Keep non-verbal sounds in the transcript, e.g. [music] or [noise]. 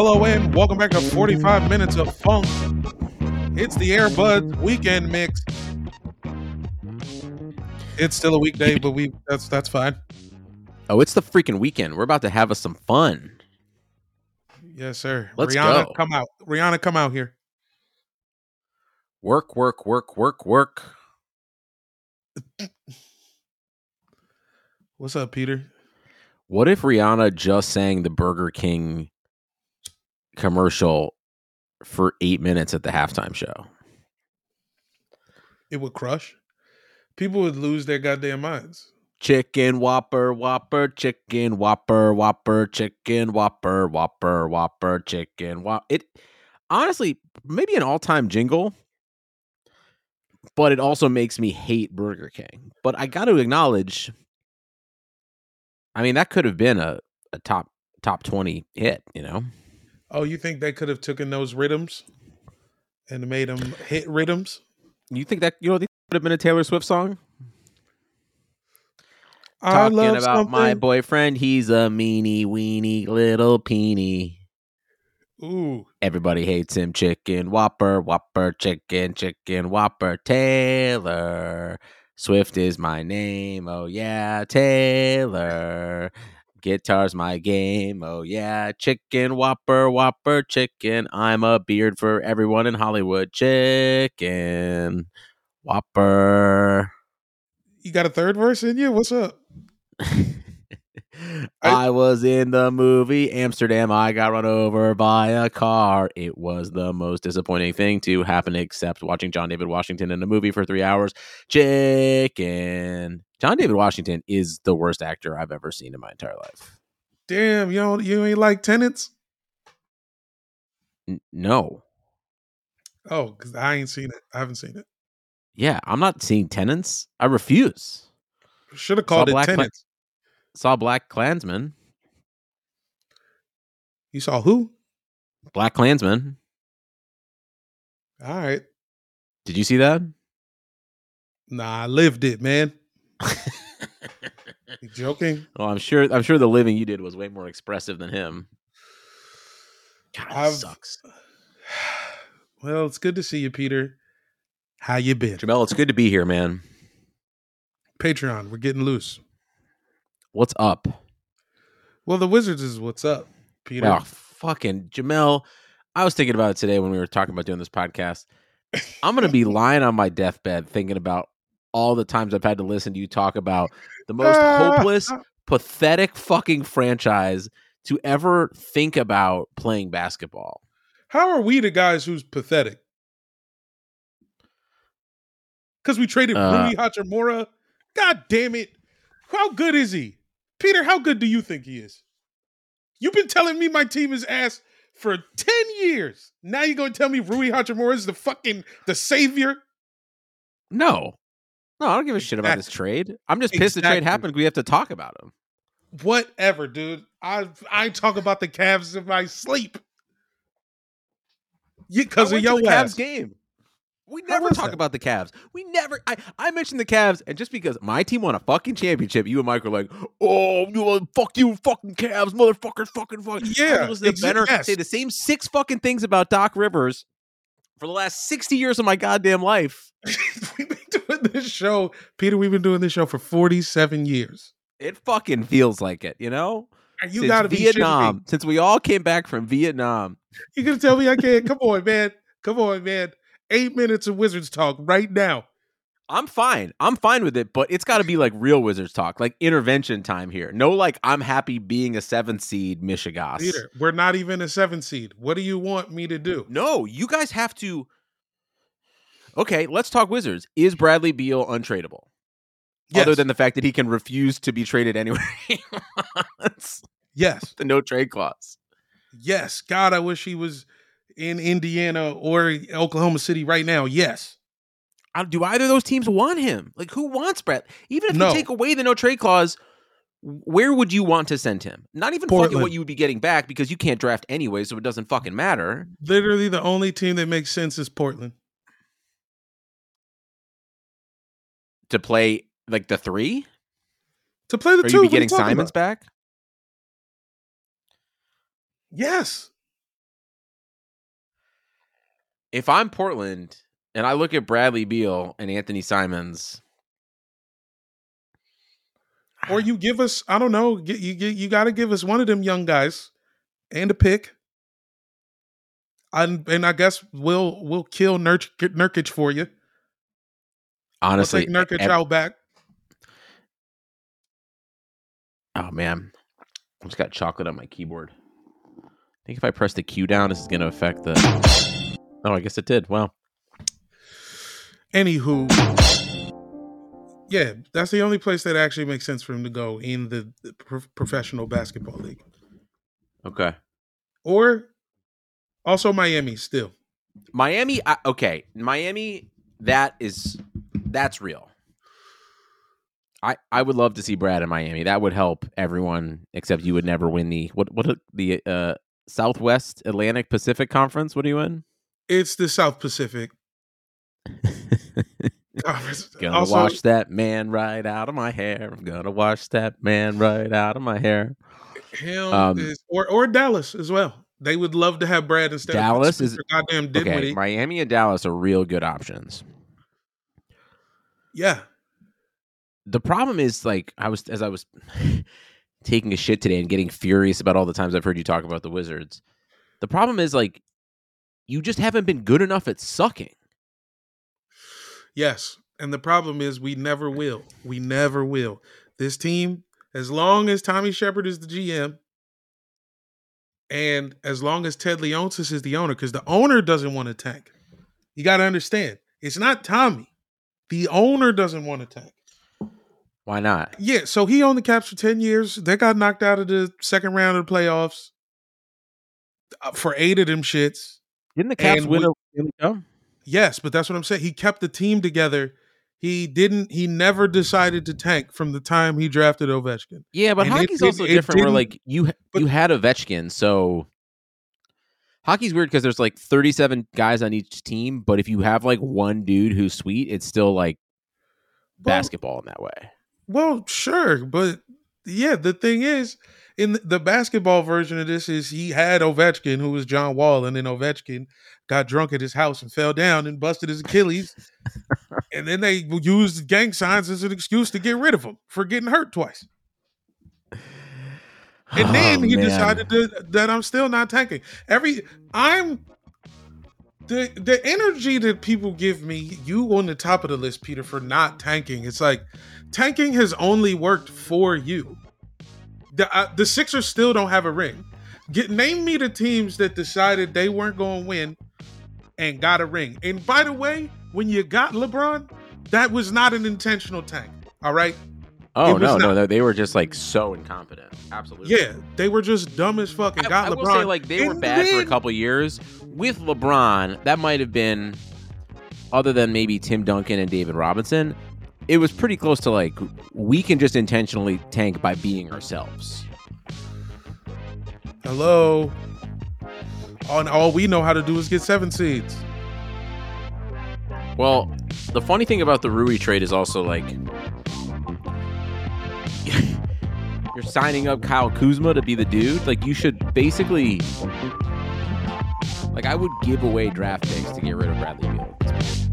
Hello and welcome back to 45 minutes of funk. It's the Airbud weekend mix. It's still a weekday, but we that's that's fine. Oh, it's the freaking weekend. We're about to have us some fun. Yes, sir. Let's Rihanna, go. come out. Rihanna, come out here. Work, work, work, work, work. What's up, Peter? What if Rihanna just sang the Burger King commercial for eight minutes at the halftime show? It would crush. People would lose their goddamn minds. Chicken Whopper, Whopper, Chicken Whopper, Whopper, Chicken Whopper, Whopper, Whopper, Chicken Whopper. It honestly maybe an all-time jingle, but it also makes me hate Burger King. But I got to acknowledge, I mean, that could have been a, a top top twenty hit. You know, Oh, you think they could have taken those rhythms and made them hit rhythms? you think that you know think that would have been a Taylor Swift song? I Talking about my boyfriend, he's a meanie weenie little peenie. Ooh, Everybody hates him. Chicken Whopper, Whopper, Chicken, Chicken Whopper, Taylor. Swift is my name. Oh, yeah, Taylor. Guitar's my game. Oh, yeah. Chicken Whopper, Whopper, Chicken. I'm a beard for everyone in Hollywood. Chicken Whopper. you got a third verse in you? What's up? [laughs] I was in the movie Amsterdam. I got run over by a car. It was the most disappointing thing to happen, except watching John David Washington in a movie for three hours. Chicken. John David Washington is the worst actor I've ever seen in my entire life. Damn, you don't, you ain't like tenants? N- no. Oh, because I ain't seen it. I haven't seen it. Yeah, I'm not seeing Tenants. I refuse. Should have called Saw it Black tenants. Saw Black Klansman. You saw who? Black Klansman. All right. Did you see that? Nah, I lived it, man. [laughs] You joking? Well, I'm sure. I'm sure the living you did was way more expressive than him. God, sucks. [sighs] Well, it's good to see you, Peter. How you been? Jamel, it's good to be here, man. Patreon, we're getting loose. What's up? Well, the Wizards is what's up, Peter. Wow, fucking Jamel. I was thinking about it today when we were talking about doing this podcast. I'm gonna be [laughs] lying on my deathbed thinking about all the times I've had to listen to you talk about the most hopeless, [laughs] pathetic fucking franchise to ever think about playing basketball. How are we the guys who's pathetic? Because we traded Uh, Rui Hachimura. God damn it! How good is he, Peter? How good do you think he is? You've been telling me my team is ass for ten years. Now you're gonna tell me Rui Hachimura is the fucking the savior? No. No, I don't give a shit about this trade. I'm just pissed the trade happened. We have to talk about him. Whatever, dude. I I talk about the Cavs in my sleep. Because of your. Cavs game. We never talk that? about the Cavs. We never. I, I mentioned the Cavs, and just because my team won a fucking championship, you and Mike were like, "Oh, you fuck you, fucking Cavs, motherfuckers, fucking fuck." Yeah, I to exa- Benner yes. say the same six fucking things about Doc Rivers for the last sixty years of my goddamn life. [laughs] we've been doing this show, Peter. We've been doing this show for forty-seven years. It fucking feels like it, you know. You since gotta be. Vietnam. Since we all came back from Vietnam, You gonna tell me I can't? Come on, man. Come on, man. Eight minutes of Wizards talk right now. I'm fine. I'm fine with it, but it's got to be like real Wizards talk, like intervention time here. No, like I'm happy being a seventh seed, Michigas. Peter, we're not even a seven seed. What do you want me to do? No, you guys have to. Okay, let's talk Wizards. Is Bradley Beal untradeable? Other than the fact that he can refuse to be traded anywhere. [laughs] he wants. yes, the no trade clause. yes. God, I wish he was in Indiana or Oklahoma City right now. Yes. Do either of those teams want him? Like, who wants Brad? Even if No. you take away the no trade clause, where would you want to send him? Not even fucking what you would be getting back because you can't draft anyway, so it doesn't fucking matter. Literally, the only team that makes sense is Portland. To play like the three? To play the Are two, you be getting Simons about? back? Yes. If I'm Portland and I look at Bradley Beal and Anthony Simons, Or you give us, I don't know, you you got to give us one of them young guys and a pick. And, and I guess we'll we'll kill Nurk, Nurkic for you. honestly, we'll take Nurkic ev- out back. oh man, I just got chocolate on my keyboard. I think if I press the Q down, this is going to affect the. Oh, I guess it did. Well, Anywho, yeah, that's the only place that actually makes sense for him to go in the, the pro- professional basketball league, okay. or also Miami. Still, Miami, I, okay, Miami. That is that's real. I I would love to see Brad in Miami. That would help everyone, except you would never win the what what the uh Southwest Atlantic Pacific Conference. What are you in? It's the [laughs] South Pacific. Gonna Also, wash that man right out of my hair. I'm gonna wash that man right out of my hair. him Um, is, or or Dallas as well. They would love to have Brad instead. Dallas of is- goddamn Okay, Miami and Dallas are real good options. yeah, the problem is like I was as I was [laughs] taking a shit today and getting furious about all the times I've heard you talk about the Wizards. The problem is like you just haven't been good enough at sucking. yes. And the problem is we never will. We never will. This team, as long as Tommy Sheppard is the GM, and as long as Ted Leonsis is the owner, because the owner doesn't want to tank. You got to understand, it's not Tommy. The owner doesn't want to tank. Why not? Yeah, so he owned the Caps for 10 years. They got knocked out of the second round of the playoffs uh, for eight of them shits. Didn't the Caps And win we- a? Yes, but that's what I'm saying. He kept the team together. He didn't, he never decided to tank from the time he drafted Ovechkin. Yeah, but And hockey's didn't- also it different. Where didn't- like you but- you had Ovechkin, so hockey's weird because there's like 37 guys on each team. But if you have like one dude who's sweet, it's still like Well, basketball in that way. Well, sure, but yeah, the thing is, in the- basketball version of this, is he had Ovechkin, who was John Wall, and then Ovechkin got drunk at his house and fell down and busted his Achilles, [laughs] and then they used gang signs as an excuse to get rid of him for getting hurt twice. And then Oh, he man. decided to, that I'm still not tanking. Every I'm the the energy that people give me, you on the top of the list, Peter, for not tanking. It's like tanking has only worked for you. The uh, the Sixers still don't have a ring. Get name me the teams that decided they weren't going to win and got a ring. And by the way, when you got LeBron, that was not an intentional tank. All right. Oh no, not- no, no, they were just like so incompetent. Absolutely. Yeah, they were just dumb as fuck and I, got I LeBron. will say like they were And bad for a couple years. With LeBron, that might have been other than maybe Tim Duncan and David Robinson, it was pretty close to like we can just intentionally tank by being ourselves. Hello. All, all we know how to do is get seven seeds. Well, the funny thing about the Rui trade is also like [laughs] you're signing up Kyle Kuzma to be the dude. Like you should basically like I would give away draft picks to get rid of Bradley Beal.